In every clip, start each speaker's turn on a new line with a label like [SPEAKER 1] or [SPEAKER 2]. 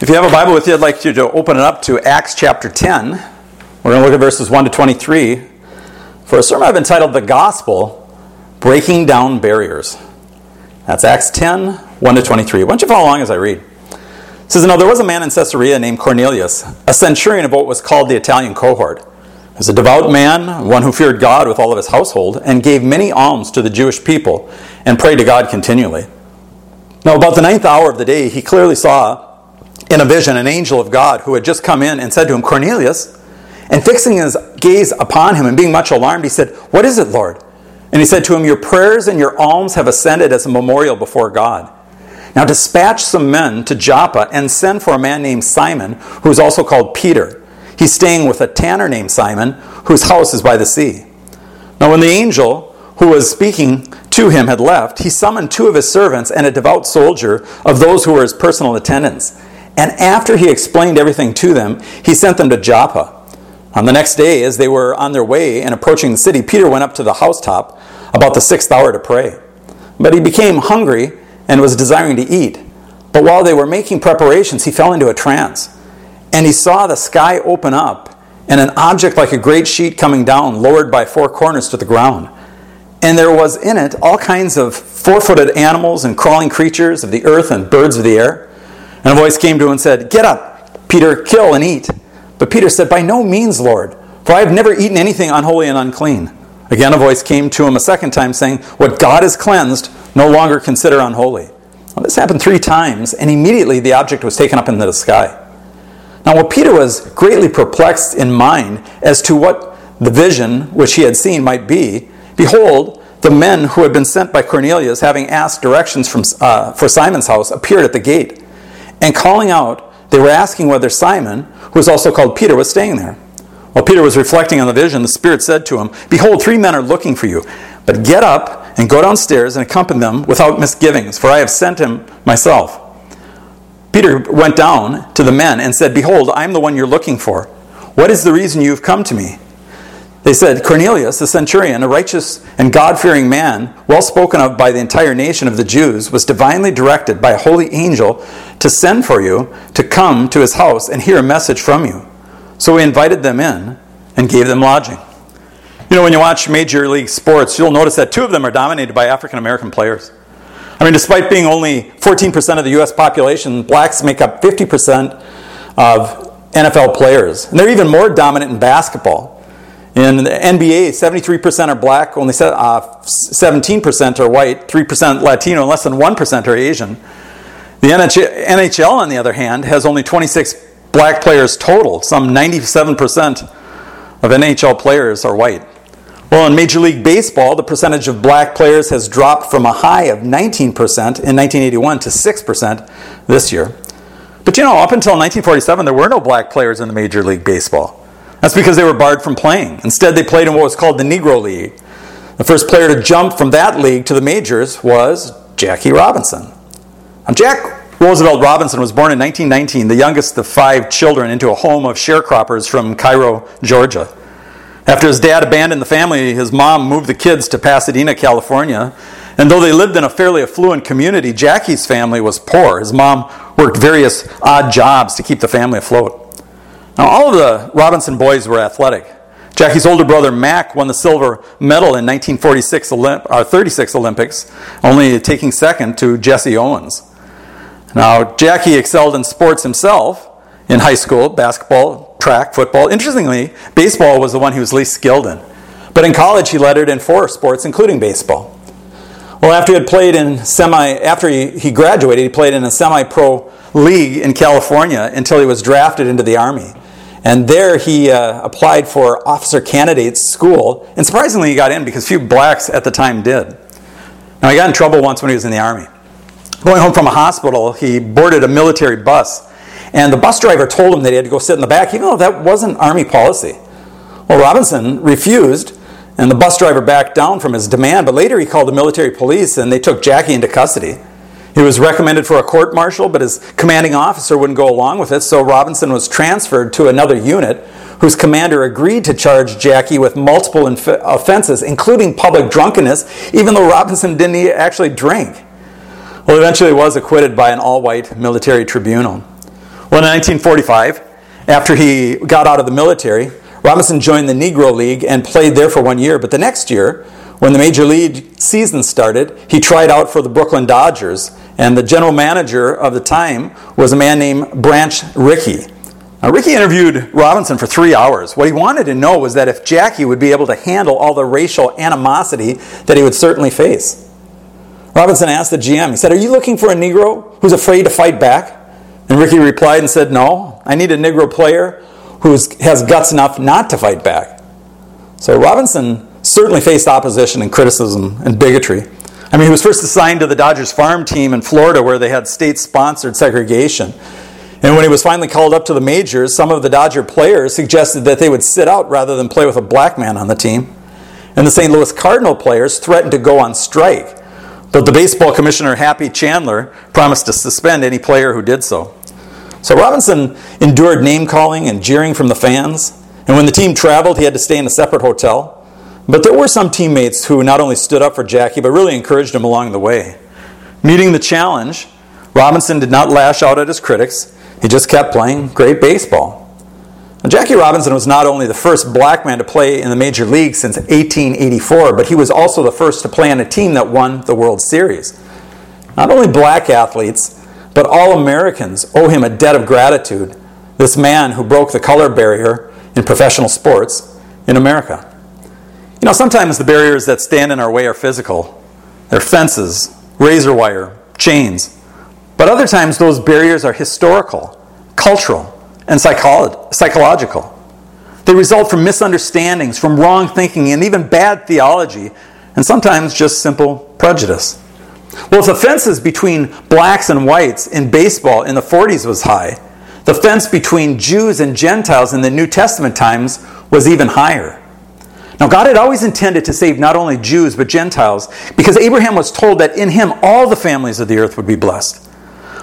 [SPEAKER 1] If you have a Bible with you, I'd like you to open it up to Acts chapter 10. We're going to look at verses 1 to 23 for a sermon I've entitled The Gospel Breaking Down Barriers. That's Acts 10, 1 to 23. Why don't you follow along as I read? It says, Now there was a man in Caesarea named Cornelius, a centurion of what was called the Italian cohort. He was a devout man, one who feared God with all of his household, and gave many alms to the Jewish people, and prayed to God continually. Now, about the ninth hour of the day, he clearly saw in a vision an angel of God who had just come in and said to him, Cornelius. And fixing his gaze upon him and being much alarmed, he said, What is it, Lord? And he said to him, Your prayers and your alms have ascended as a memorial before God. Now dispatch some men to Joppa and send for a man named Simon, who is also called Peter. He's staying with a tanner named Simon, whose house is by the sea. Now, when the angel who was speaking to him had left, he summoned two of his servants and a devout soldier of those who were his personal attendants. And after he explained everything to them, he sent them to Joppa. On the next day, as they were on their way and approaching the city, Peter went up to the housetop about the sixth hour to pray. But he became hungry and was desiring to eat. But while they were making preparations, he fell into a trance. And he saw the sky open up and an object like a great sheet coming down, lowered by four corners to the ground. And there was in it all kinds of four footed animals and crawling creatures of the earth and birds of the air. And a voice came to him and said, Get up, Peter, kill and eat. But Peter said, By no means, Lord, for I have never eaten anything unholy and unclean. Again, a voice came to him a second time, saying, What God has cleansed, no longer consider unholy. Well, this happened three times, and immediately the object was taken up into the sky. Now, while Peter was greatly perplexed in mind as to what the vision which he had seen might be, behold, the men who had been sent by Cornelius, having asked directions from, uh, for Simon's house, appeared at the gate. And calling out, they were asking whether Simon, who was also called Peter, was staying there. While Peter was reflecting on the vision, the Spirit said to him, Behold, three men are looking for you. But get up and go downstairs and accompany them without misgivings, for I have sent him myself. Peter went down to the men and said, Behold, I am the one you're looking for. What is the reason you have come to me? They said, Cornelius, the centurion, a righteous and God fearing man, well spoken of by the entire nation of the Jews, was divinely directed by a holy angel to send for you to come to his house and hear a message from you. So we invited them in and gave them lodging. You know, when you watch Major League Sports, you'll notice that two of them are dominated by African American players. I mean, despite being only 14% of the U.S. population, blacks make up 50% of NFL players. And they're even more dominant in basketball. In the NBA, 73% are black, only 17% uh, are white, 3% Latino, and less than 1% are Asian. The NHL, on the other hand, has only 26 black players total. Some 97% of NHL players are white. Well, in Major League Baseball, the percentage of black players has dropped from a high of 19% in 1981 to 6% this year. But you know, up until 1947, there were no black players in the Major League Baseball. That's because they were barred from playing. Instead, they played in what was called the Negro League. The first player to jump from that league to the majors was Jackie Robinson. Now, Jack Roosevelt Robinson was born in 1919, the youngest of five children, into a home of sharecroppers from Cairo, Georgia. After his dad abandoned the family, his mom moved the kids to Pasadena, California. And though they lived in a fairly affluent community, Jackie's family was poor. His mom worked various odd jobs to keep the family afloat. Now, all of the Robinson boys were athletic. Jackie's older brother Mack won the silver medal in 1946 Olymp- uh, 36 Olympics, only taking second to Jesse Owens. Now, Jackie excelled in sports himself in high school basketball, track, football. Interestingly, baseball was the one he was least skilled in. But in college, he lettered in four sports, including baseball. Well, after he had played in semi, after he, he graduated, he played in a semi pro league in California until he was drafted into the Army. And there he uh, applied for officer candidates school, and surprisingly, he got in because few blacks at the time did. Now, he got in trouble once when he was in the army. Going home from a hospital, he boarded a military bus, and the bus driver told him that he had to go sit in the back, even though that wasn't army policy. Well, Robinson refused, and the bus driver backed down from his demand, but later he called the military police and they took Jackie into custody. He was recommended for a court martial, but his commanding officer wouldn't go along with it, so Robinson was transferred to another unit whose commander agreed to charge Jackie with multiple inf- offenses, including public drunkenness, even though Robinson didn't actually drink. Well, eventually he was acquitted by an all white military tribunal. Well, in 1945, after he got out of the military, Robinson joined the Negro League and played there for one year. But the next year, when the major league season started, he tried out for the Brooklyn Dodgers. And the general manager of the time was a man named Branch Rickey. Now, Rickey interviewed Robinson for three hours. What he wanted to know was that if Jackie would be able to handle all the racial animosity that he would certainly face. Robinson asked the GM, he said, Are you looking for a Negro who's afraid to fight back? And Rickey replied and said, No, I need a Negro player who has guts enough not to fight back. So Robinson certainly faced opposition and criticism and bigotry. I mean, he was first assigned to the Dodgers farm team in Florida where they had state sponsored segregation. And when he was finally called up to the majors, some of the Dodger players suggested that they would sit out rather than play with a black man on the team. And the St. Louis Cardinal players threatened to go on strike. But the baseball commissioner, Happy Chandler, promised to suspend any player who did so. So Robinson endured name calling and jeering from the fans. And when the team traveled, he had to stay in a separate hotel. But there were some teammates who not only stood up for Jackie, but really encouraged him along the way. Meeting the challenge, Robinson did not lash out at his critics. He just kept playing great baseball. Now, Jackie Robinson was not only the first black man to play in the major league since 1884, but he was also the first to play on a team that won the World Series. Not only black athletes, but all Americans owe him a debt of gratitude, this man who broke the color barrier in professional sports in America. You know, sometimes the barriers that stand in our way are physical. They're fences, razor wire, chains. But other times those barriers are historical, cultural, and psycholo- psychological. They result from misunderstandings, from wrong thinking, and even bad theology, and sometimes just simple prejudice. Well, if the fences between blacks and whites in baseball in the 40s was high, the fence between Jews and Gentiles in the New Testament times was even higher. Now, God had always intended to save not only Jews but Gentiles because Abraham was told that in him all the families of the earth would be blessed.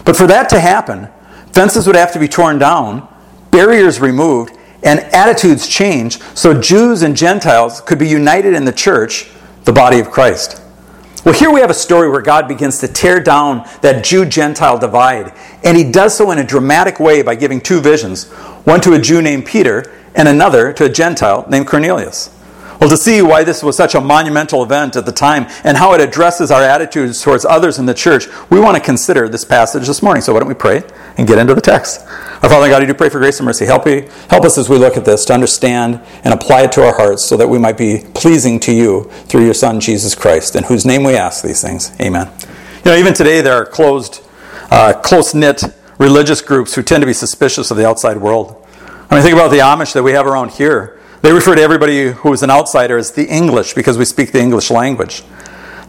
[SPEAKER 1] But for that to happen, fences would have to be torn down, barriers removed, and attitudes changed so Jews and Gentiles could be united in the church, the body of Christ. Well, here we have a story where God begins to tear down that Jew Gentile divide, and he does so in a dramatic way by giving two visions one to a Jew named Peter, and another to a Gentile named Cornelius. Well, to see why this was such a monumental event at the time and how it addresses our attitudes towards others in the church, we want to consider this passage this morning. So, why don't we pray and get into the text? Our Father God, I do pray for grace and mercy. Help, me, help us as we look at this to understand and apply it to our hearts so that we might be pleasing to you through your Son, Jesus Christ, in whose name we ask these things. Amen. You know, even today there are closed, uh, close knit religious groups who tend to be suspicious of the outside world. I mean, think about the Amish that we have around here. They refer to everybody who is an outsider as the English because we speak the English language.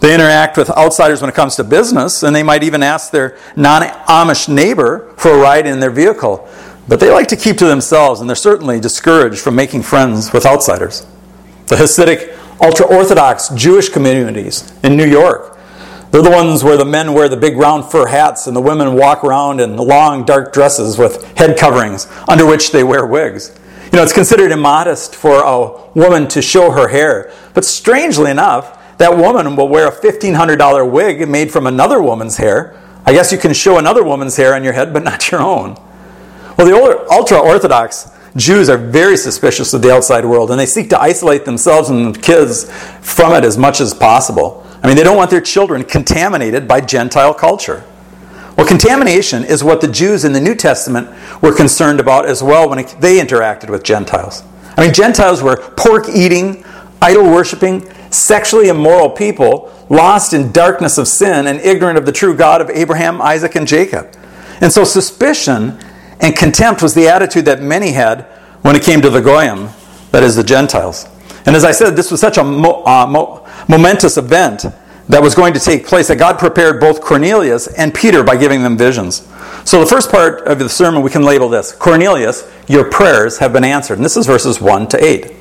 [SPEAKER 1] They interact with outsiders when it comes to business, and they might even ask their non Amish neighbor for a ride in their vehicle. But they like to keep to themselves, and they're certainly discouraged from making friends with outsiders. The Hasidic, ultra Orthodox Jewish communities in New York, they're the ones where the men wear the big round fur hats and the women walk around in long dark dresses with head coverings under which they wear wigs. You know, it's considered immodest for a woman to show her hair. But strangely enough, that woman will wear a $1,500 wig made from another woman's hair. I guess you can show another woman's hair on your head, but not your own. Well, the ultra Orthodox Jews are very suspicious of the outside world, and they seek to isolate themselves and kids from it as much as possible. I mean, they don't want their children contaminated by Gentile culture. Well, contamination is what the Jews in the New Testament were concerned about as well when they interacted with Gentiles. I mean, Gentiles were pork eating, idol worshiping, sexually immoral people, lost in darkness of sin and ignorant of the true God of Abraham, Isaac, and Jacob. And so suspicion and contempt was the attitude that many had when it came to the Goyim, that is, the Gentiles. And as I said, this was such a mo- uh, mo- momentous event that was going to take place that God prepared both Cornelius and Peter by giving them visions. So the first part of the sermon we can label this Cornelius, your prayers have been answered. And this is verses 1 to 8.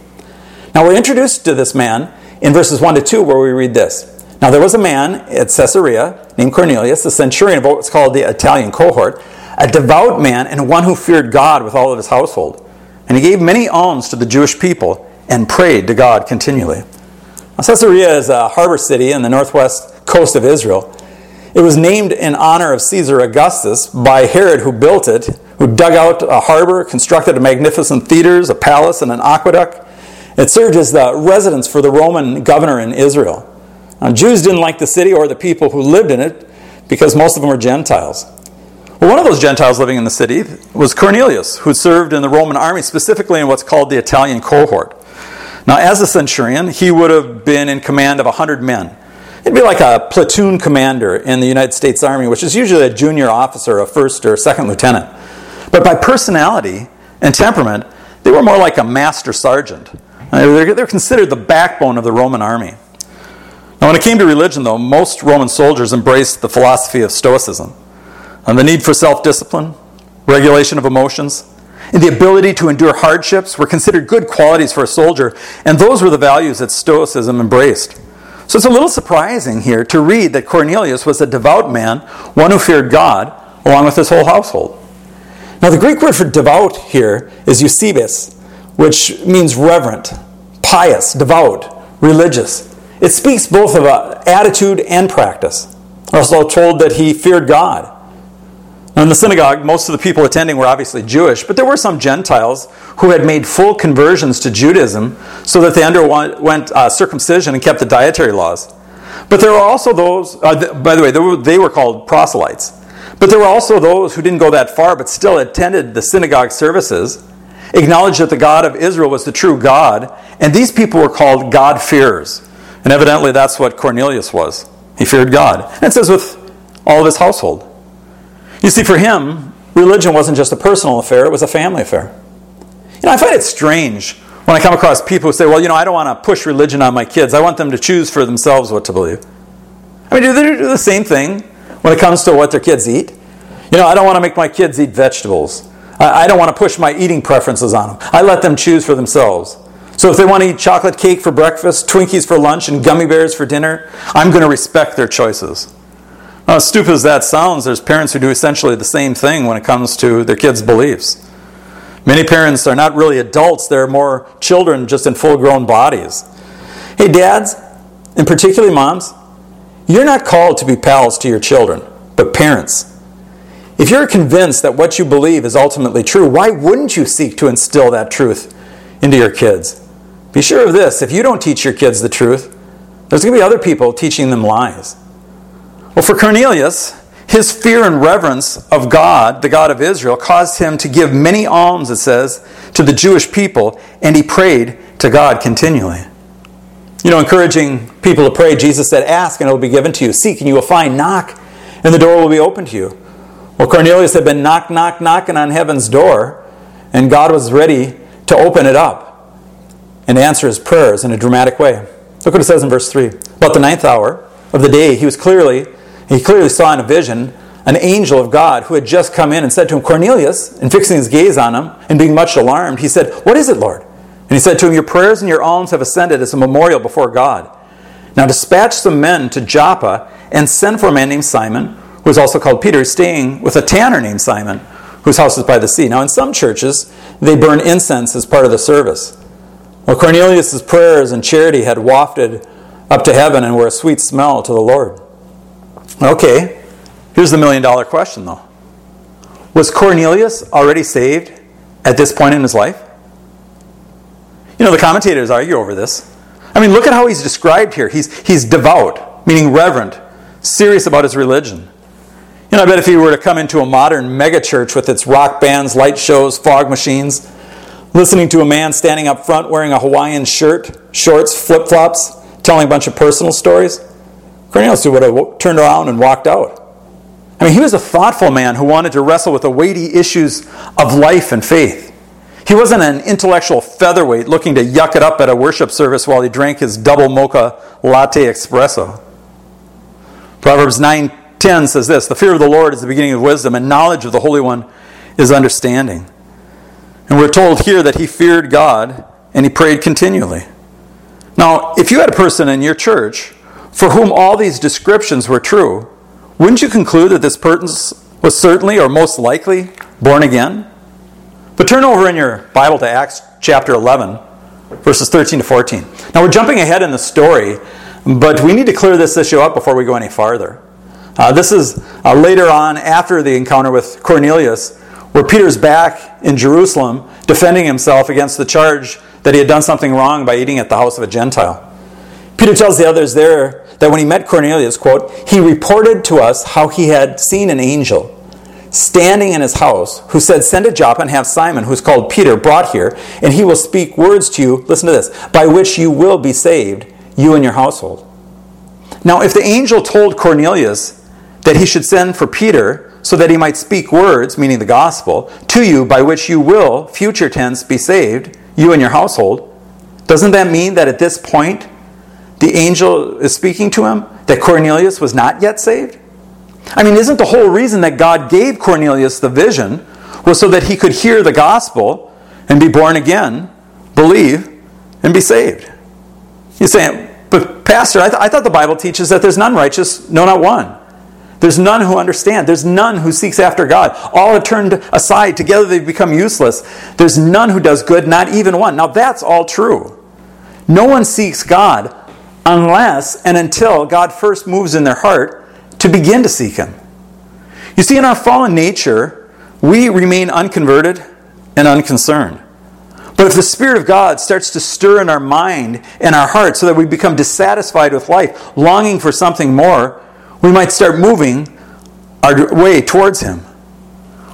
[SPEAKER 1] Now we're introduced to this man in verses 1 to 2 where we read this. Now there was a man at Caesarea named Cornelius, the centurion of what's called the Italian cohort, a devout man and one who feared God with all of his household. And he gave many alms to the Jewish people and prayed to God continually. Caesarea is a harbor city in the northwest coast of Israel. It was named in honor of Caesar Augustus by Herod, who built it, who dug out a harbor, constructed a magnificent theaters, a palace, and an aqueduct. It served as the residence for the Roman governor in Israel. Now, Jews didn't like the city or the people who lived in it because most of them were Gentiles. Well, one of those Gentiles living in the city was Cornelius, who served in the Roman army, specifically in what's called the Italian cohort. Now, as a centurion, he would have been in command of 100 men. It'd be like a platoon commander in the United States Army, which is usually a junior officer, a first or second lieutenant. But by personality and temperament, they were more like a master sergeant. Uh, they're, they're considered the backbone of the Roman army. Now, when it came to religion, though, most Roman soldiers embraced the philosophy of Stoicism and the need for self discipline, regulation of emotions, and the ability to endure hardships were considered good qualities for a soldier, and those were the values that Stoicism embraced. So it's a little surprising here to read that Cornelius was a devout man, one who feared God, along with his whole household. Now, the Greek word for devout here is eusebes, which means reverent, pious, devout, religious. It speaks both of uh, attitude and practice. Also told that he feared God. In the synagogue, most of the people attending were obviously Jewish, but there were some Gentiles who had made full conversions to Judaism so that they underwent uh, circumcision and kept the dietary laws. But there were also those, uh, th- by the way, they were, they were called proselytes. But there were also those who didn't go that far but still attended the synagogue services, acknowledged that the God of Israel was the true God, and these people were called God-fearers. And evidently that's what Cornelius was. He feared God. And it says with all of his household. You see, for him, religion wasn't just a personal affair, it was a family affair. You know, I find it strange when I come across people who say, well, you know, I don't want to push religion on my kids. I want them to choose for themselves what to believe. I mean, do they do the same thing when it comes to what their kids eat? You know, I don't want to make my kids eat vegetables. I don't want to push my eating preferences on them. I let them choose for themselves. So if they want to eat chocolate cake for breakfast, Twinkies for lunch, and gummy bears for dinner, I'm going to respect their choices. Now, as stupid as that sounds, there's parents who do essentially the same thing when it comes to their kids' beliefs. Many parents are not really adults, they're more children just in full grown bodies. Hey, dads, and particularly moms, you're not called to be pals to your children, but parents. If you're convinced that what you believe is ultimately true, why wouldn't you seek to instill that truth into your kids? Be sure of this if you don't teach your kids the truth, there's going to be other people teaching them lies. Well, for Cornelius, his fear and reverence of God, the God of Israel, caused him to give many alms, it says, to the Jewish people, and he prayed to God continually. You know, encouraging people to pray, Jesus said, Ask and it will be given to you. Seek and you will find. Knock and the door will be opened to you. Well, Cornelius had been knock, knock, knocking on heaven's door, and God was ready to open it up and answer his prayers in a dramatic way. Look what it says in verse 3. About the ninth hour of the day, he was clearly he clearly saw in a vision an angel of God who had just come in and said to him, Cornelius, and fixing his gaze on him and being much alarmed, he said, What is it, Lord? And he said to him, Your prayers and your alms have ascended as a memorial before God. Now dispatch some men to Joppa and send for a man named Simon, who is also called Peter, staying with a tanner named Simon, whose house is by the sea. Now, in some churches, they burn incense as part of the service. Well, Cornelius' prayers and charity had wafted up to heaven and were a sweet smell to the Lord. Okay, here's the million dollar question though. Was Cornelius already saved at this point in his life? You know, the commentators argue over this. I mean, look at how he's described here. He's, he's devout, meaning reverent, serious about his religion. You know, I bet if he were to come into a modern megachurch with its rock bands, light shows, fog machines, listening to a man standing up front wearing a Hawaiian shirt, shorts, flip flops, telling a bunch of personal stories, Cornelius would have turned around and walked out. I mean, he was a thoughtful man who wanted to wrestle with the weighty issues of life and faith. He wasn't an intellectual featherweight looking to yuck it up at a worship service while he drank his double mocha latte espresso. Proverbs 9:10 says this, "The fear of the Lord is the beginning of wisdom, and knowledge of the Holy One is understanding." And we're told here that he feared God and he prayed continually. Now, if you had a person in your church for whom all these descriptions were true, wouldn't you conclude that this person was certainly or most likely born again? But turn over in your Bible to Acts chapter 11, verses 13 to 14. Now we're jumping ahead in the story, but we need to clear this issue up before we go any farther. Uh, this is uh, later on after the encounter with Cornelius, where Peter's back in Jerusalem defending himself against the charge that he had done something wrong by eating at the house of a Gentile. Peter tells the others there that when he met Cornelius, quote, he reported to us how he had seen an angel standing in his house who said, Send to Joppa and have Simon, who's called Peter, brought here, and he will speak words to you, listen to this, by which you will be saved, you and your household. Now, if the angel told Cornelius that he should send for Peter so that he might speak words, meaning the gospel, to you by which you will, future tense, be saved, you and your household, doesn't that mean that at this point the angel is speaking to him that Cornelius was not yet saved? I mean, isn't the whole reason that God gave Cornelius the vision was so that he could hear the gospel and be born again, believe, and be saved? You're saying, but Pastor, I, th- I thought the Bible teaches that there's none righteous, no, not one. There's none who understand. There's none who seeks after God. All have turned aside. Together they've become useless. There's none who does good, not even one. Now that's all true. No one seeks God unless and until God first moves in their heart to begin to seek Him. You see, in our fallen nature, we remain unconverted and unconcerned. But if the Spirit of God starts to stir in our mind and our heart so that we become dissatisfied with life, longing for something more, we might start moving our way towards Him.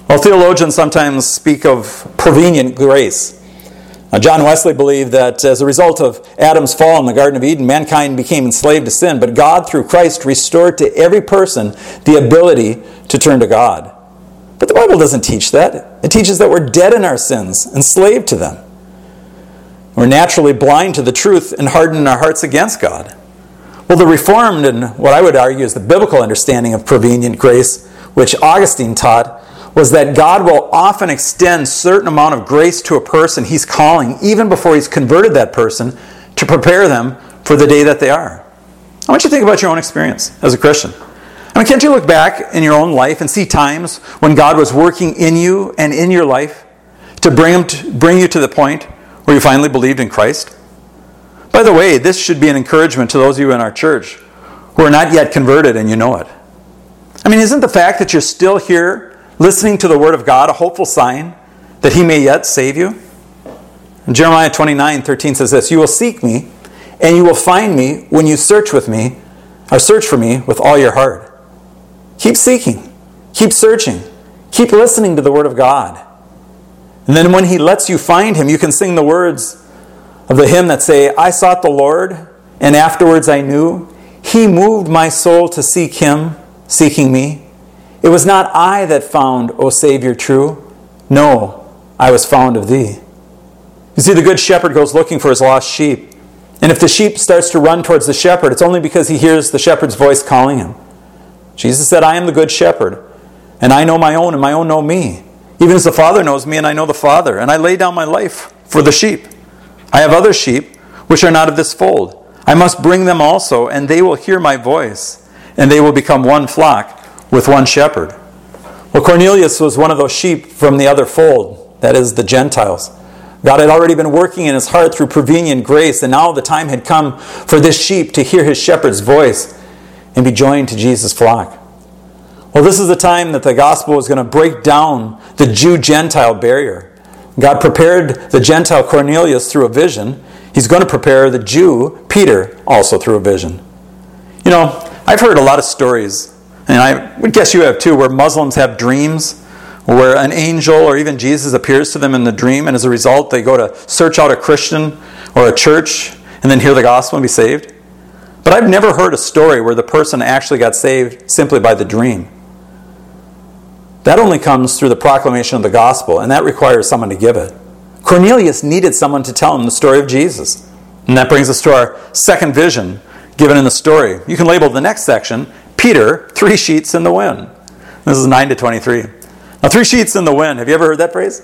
[SPEAKER 1] Well, theologians sometimes speak of prevenient grace. John Wesley believed that as a result of Adam's fall in the Garden of Eden, mankind became enslaved to sin, but God, through Christ, restored to every person the ability to turn to God. But the Bible doesn't teach that. It teaches that we're dead in our sins, enslaved to them. We're naturally blind to the truth and harden our hearts against God. Well, the Reformed and what I would argue is the biblical understanding of prevenient grace, which Augustine taught, was that God will often extend certain amount of grace to a person he's calling even before he's converted that person to prepare them for the day that they are. I want you to think about your own experience as a Christian. I mean, can't you look back in your own life and see times when God was working in you and in your life to bring, him to, bring you to the point where you finally believed in Christ? By the way, this should be an encouragement to those of you in our church who are not yet converted and you know it. I mean, isn't the fact that you're still here listening to the word of God a hopeful sign that he may yet save you? And Jeremiah 29 13 says this You will seek me, and you will find me when you search with me, or search for me with all your heart. Keep seeking, keep searching, keep listening to the word of God. And then when he lets you find him, you can sing the words of the hymn that say, I sought the Lord, and afterwards I knew. He moved my soul to seek him, seeking me. It was not I that found, O Savior, true. No, I was found of thee. You see, the good shepherd goes looking for his lost sheep. And if the sheep starts to run towards the shepherd, it's only because he hears the shepherd's voice calling him. Jesus said, I am the good shepherd, and I know my own, and my own know me. Even as the Father knows me, and I know the Father, and I lay down my life for the sheep. I have other sheep which are not of this fold. I must bring them also, and they will hear my voice, and they will become one flock with one shepherd. Well, Cornelius was one of those sheep from the other fold, that is, the Gentiles. God had already been working in his heart through prevenient grace, and now the time had come for this sheep to hear his shepherd's voice and be joined to Jesus' flock. Well, this is the time that the gospel was going to break down the Jew Gentile barrier. God prepared the Gentile Cornelius through a vision. He's going to prepare the Jew, Peter, also through a vision. You know, I've heard a lot of stories and I would guess you have too, where Muslims have dreams where an angel or even Jesus appears to them in the dream, and as a result, they go to search out a Christian or a church and then hear the gospel and be saved. But I've never heard a story where the person actually got saved simply by the dream. That only comes through the proclamation of the gospel, and that requires someone to give it. Cornelius needed someone to tell him the story of Jesus. And that brings us to our second vision given in the story. You can label the next section Peter, three sheets in the wind. This is 9 to 23. Now, three sheets in the wind. Have you ever heard that phrase?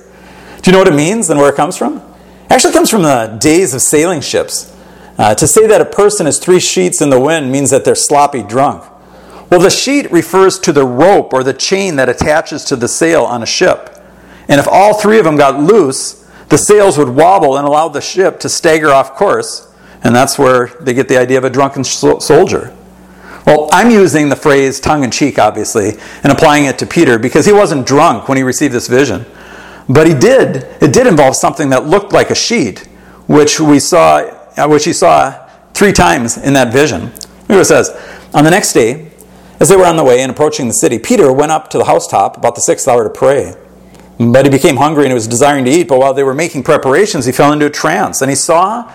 [SPEAKER 1] Do you know what it means and where it comes from? It actually comes from the days of sailing ships. Uh, to say that a person is three sheets in the wind means that they're sloppy drunk. Well, the sheet refers to the rope or the chain that attaches to the sail on a ship. And if all three of them got loose, the sails would wobble and allow the ship to stagger off course. And that's where they get the idea of a drunken soldier. Well, I'm using the phrase tongue in cheek, obviously, and applying it to Peter because he wasn't drunk when he received this vision. But he did, it did involve something that looked like a sheet, which we saw, uh, which he saw three times in that vision. What it says. On the next day, as they were on the way and approaching the city, Peter went up to the housetop about the sixth hour to pray. But he became hungry and he was desiring to eat. But while they were making preparations, he fell into a trance. And he saw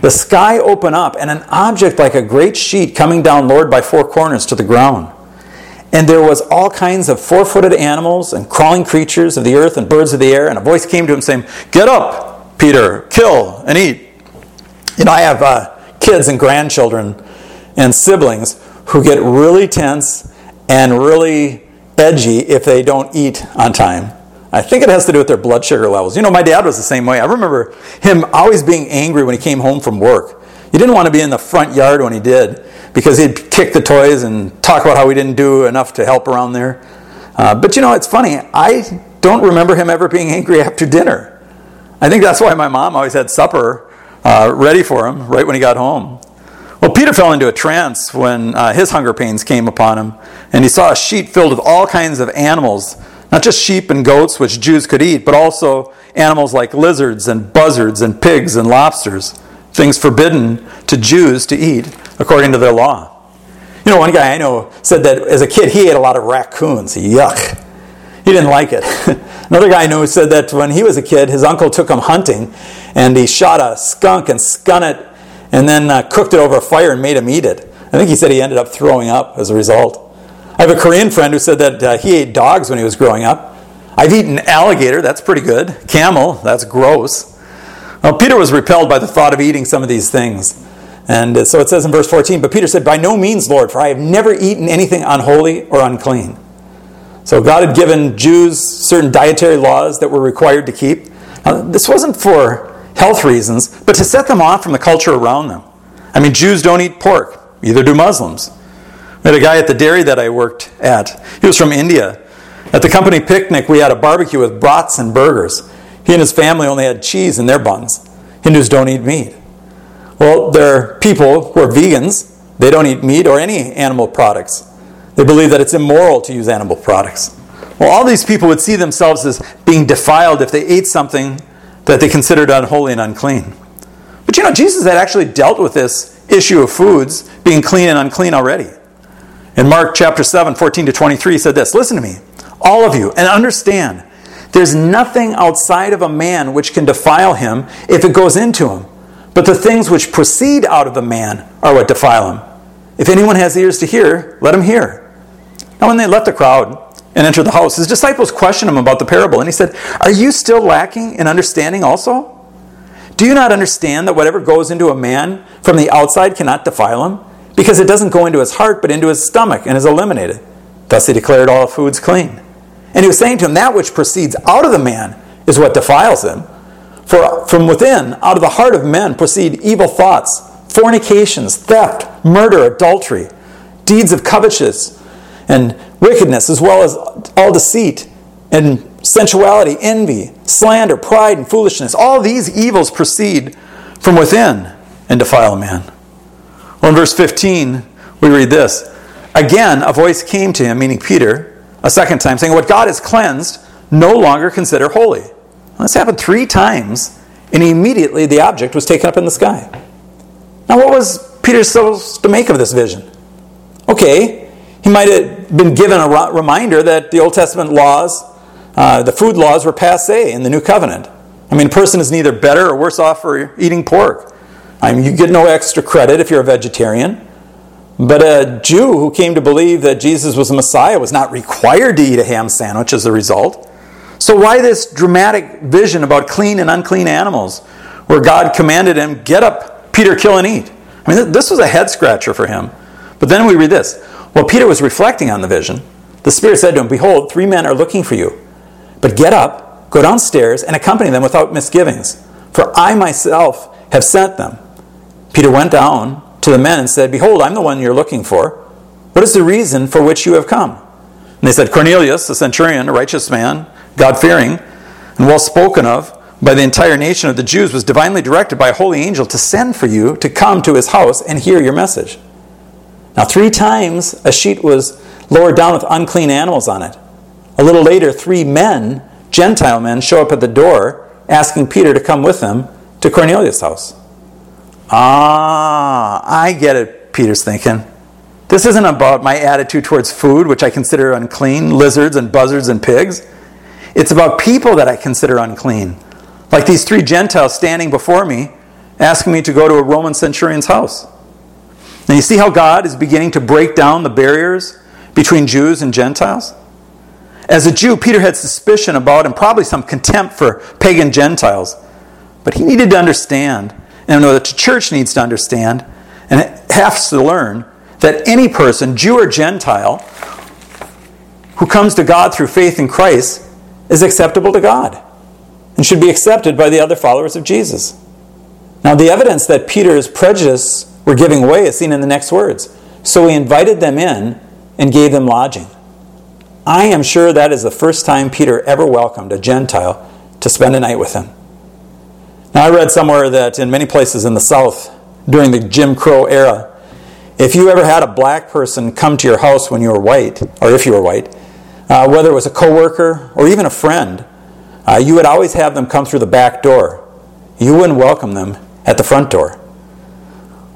[SPEAKER 1] the sky open up and an object like a great sheet coming down, lowered by four corners to the ground. And there was all kinds of four-footed animals and crawling creatures of the earth and birds of the air. And a voice came to him saying, "Get up, Peter, kill and eat." You know, I have uh, kids and grandchildren and siblings who get really tense and really edgy if they don't eat on time. I think it has to do with their blood sugar levels. You know, my dad was the same way. I remember him always being angry when he came home from work. He didn't want to be in the front yard when he did because he'd kick the toys and talk about how we didn't do enough to help around there. Uh, but you know, it's funny. I don't remember him ever being angry after dinner. I think that's why my mom always had supper uh, ready for him right when he got home. Well, Peter fell into a trance when uh, his hunger pains came upon him, and he saw a sheet filled with all kinds of animals not just sheep and goats, which Jews could eat, but also animals like lizards and buzzards and pigs and lobsters, things forbidden to Jews to eat according to their law. You know, one guy I know said that as a kid he ate a lot of raccoons. Yuck. He didn't like it. Another guy I know said that when he was a kid, his uncle took him hunting and he shot a skunk and skun it and then uh, cooked it over a fire and made him eat it. I think he said he ended up throwing up as a result. I have a Korean friend who said that uh, he ate dogs when he was growing up. I've eaten alligator, that's pretty good. Camel, that's gross. Well, Peter was repelled by the thought of eating some of these things. And uh, so it says in verse 14, But Peter said, By no means, Lord, for I have never eaten anything unholy or unclean. So God had given Jews certain dietary laws that were required to keep. Now, this wasn't for health reasons, but to set them off from the culture around them. I mean, Jews don't eat pork, either do Muslims. I had a guy at the dairy that I worked at. He was from India. At the company picnic, we had a barbecue with brats and burgers. He and his family only had cheese in their buns. Hindus don't eat meat. Well, there are people who are vegans. They don't eat meat or any animal products. They believe that it's immoral to use animal products. Well, all these people would see themselves as being defiled if they ate something that they considered unholy and unclean. But you know, Jesus had actually dealt with this issue of foods being clean and unclean already. In Mark chapter 7, 14 to 23, he said this Listen to me, all of you, and understand there's nothing outside of a man which can defile him if it goes into him. But the things which proceed out of a man are what defile him. If anyone has ears to hear, let him hear. Now, when they left the crowd and entered the house, his disciples questioned him about the parable, and he said, Are you still lacking in understanding also? Do you not understand that whatever goes into a man from the outside cannot defile him? Because it doesn't go into his heart but into his stomach and is eliminated. Thus he declared all foods clean. And he was saying to him, That which proceeds out of the man is what defiles him. For from within, out of the heart of men, proceed evil thoughts, fornications, theft, murder, adultery, deeds of covetousness, and wickedness, as well as all deceit and sensuality, envy, slander, pride, and foolishness. All these evils proceed from within and defile a man. Well, in verse 15, we read this Again, a voice came to him, meaning Peter, a second time, saying, What God has cleansed, no longer consider holy. Well, this happened three times, and immediately the object was taken up in the sky. Now, what was Peter supposed to make of this vision? Okay, he might have been given a reminder that the Old Testament laws, uh, the food laws, were passe in the New Covenant. I mean, a person is neither better or worse off for eating pork. I mean, you get no extra credit if you're a vegetarian. But a Jew who came to believe that Jesus was the Messiah was not required to eat a ham sandwich as a result. So, why this dramatic vision about clean and unclean animals where God commanded him, Get up, Peter, kill and eat? I mean, this was a head scratcher for him. But then we read this. While Peter was reflecting on the vision, the Spirit said to him, Behold, three men are looking for you. But get up, go downstairs, and accompany them without misgivings. For I myself have sent them. Peter went down to the men and said, Behold, I'm the one you're looking for. What is the reason for which you have come? And they said, Cornelius, a centurion, a righteous man, God fearing, and well spoken of by the entire nation of the Jews, was divinely directed by a holy angel to send for you to come to his house and hear your message. Now, three times a sheet was lowered down with unclean animals on it. A little later, three men, Gentile men, show up at the door asking Peter to come with them to Cornelius' house. Ah, I get it, Peter's thinking. This isn't about my attitude towards food, which I consider unclean, lizards and buzzards and pigs. It's about people that I consider unclean. Like these three Gentiles standing before me, asking me to go to a Roman centurion's house. Now, you see how God is beginning to break down the barriers between Jews and Gentiles? As a Jew, Peter had suspicion about and probably some contempt for pagan Gentiles. But he needed to understand, and know that the church needs to understand, and has to learn that any person, Jew or Gentile, who comes to God through faith in Christ is acceptable to God and should be accepted by the other followers of Jesus. Now, the evidence that Peter's prejudice were giving way is seen in the next words. So he invited them in and gave them lodging. I am sure that is the first time Peter ever welcomed a Gentile to spend a night with him. Now, I read somewhere that in many places in the South during the Jim Crow era, if you ever had a black person come to your house when you were white, or if you were white, uh, whether it was a coworker or even a friend, uh, you would always have them come through the back door. You wouldn't welcome them at the front door.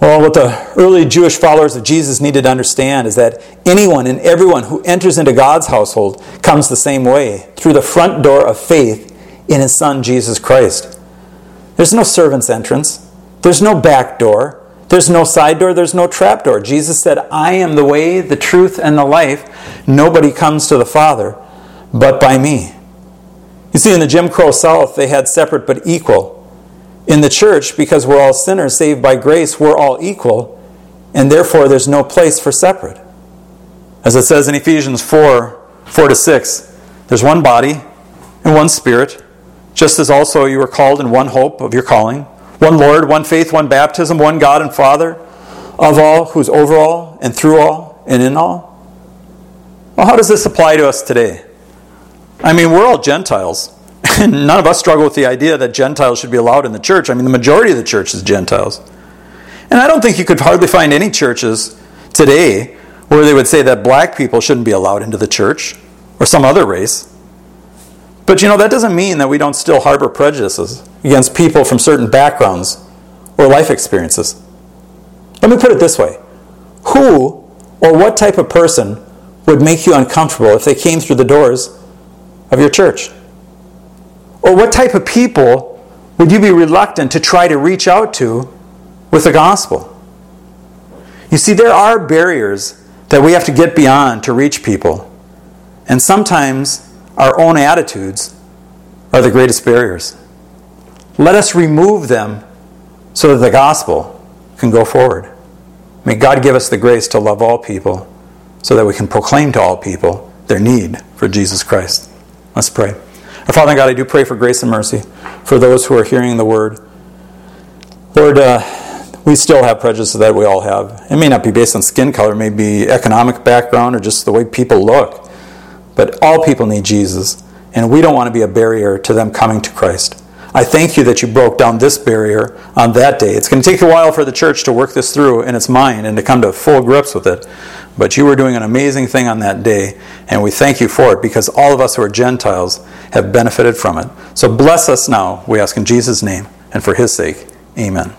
[SPEAKER 1] Well, what the early Jewish followers of Jesus needed to understand is that anyone and everyone who enters into God's household comes the same way, through the front door of faith in His Son, Jesus Christ. There's no servant's entrance, there's no back door. There's no side door, there's no trap door. Jesus said, I am the way, the truth, and the life. Nobody comes to the Father but by me. You see, in the Jim Crow South, they had separate but equal. In the church, because we're all sinners saved by grace, we're all equal, and therefore there's no place for separate. As it says in Ephesians 4 4 to 6, there's one body and one spirit, just as also you were called in one hope of your calling one Lord, one faith, one baptism, one God and Father of all, who's over all and through all and in all. Well, how does this apply to us today? I mean, we're all Gentiles. And none of us struggle with the idea that Gentiles should be allowed in the church. I mean, the majority of the church is Gentiles. And I don't think you could hardly find any churches today where they would say that black people shouldn't be allowed into the church or some other race. But you know, that doesn't mean that we don't still harbor prejudices against people from certain backgrounds or life experiences. Let me put it this way Who or what type of person would make you uncomfortable if they came through the doors of your church? Or what type of people would you be reluctant to try to reach out to with the gospel? You see, there are barriers that we have to get beyond to reach people. And sometimes our own attitudes are the greatest barriers. Let us remove them so that the gospel can go forward. May God give us the grace to love all people so that we can proclaim to all people their need for Jesus Christ. Let's pray. Our Father God, I do pray for grace and mercy for those who are hearing the word. Lord, uh, we still have prejudices that we all have. It may not be based on skin color, it may be economic background or just the way people look. But all people need Jesus, and we don't want to be a barrier to them coming to Christ. I thank you that you broke down this barrier on that day. It's going to take a while for the church to work this through in its mind and to come to full grips with it. But you were doing an amazing thing on that day, and we thank you for it because all of us who are Gentiles have benefited from it. So bless us now, we ask in Jesus' name, and for his sake. Amen.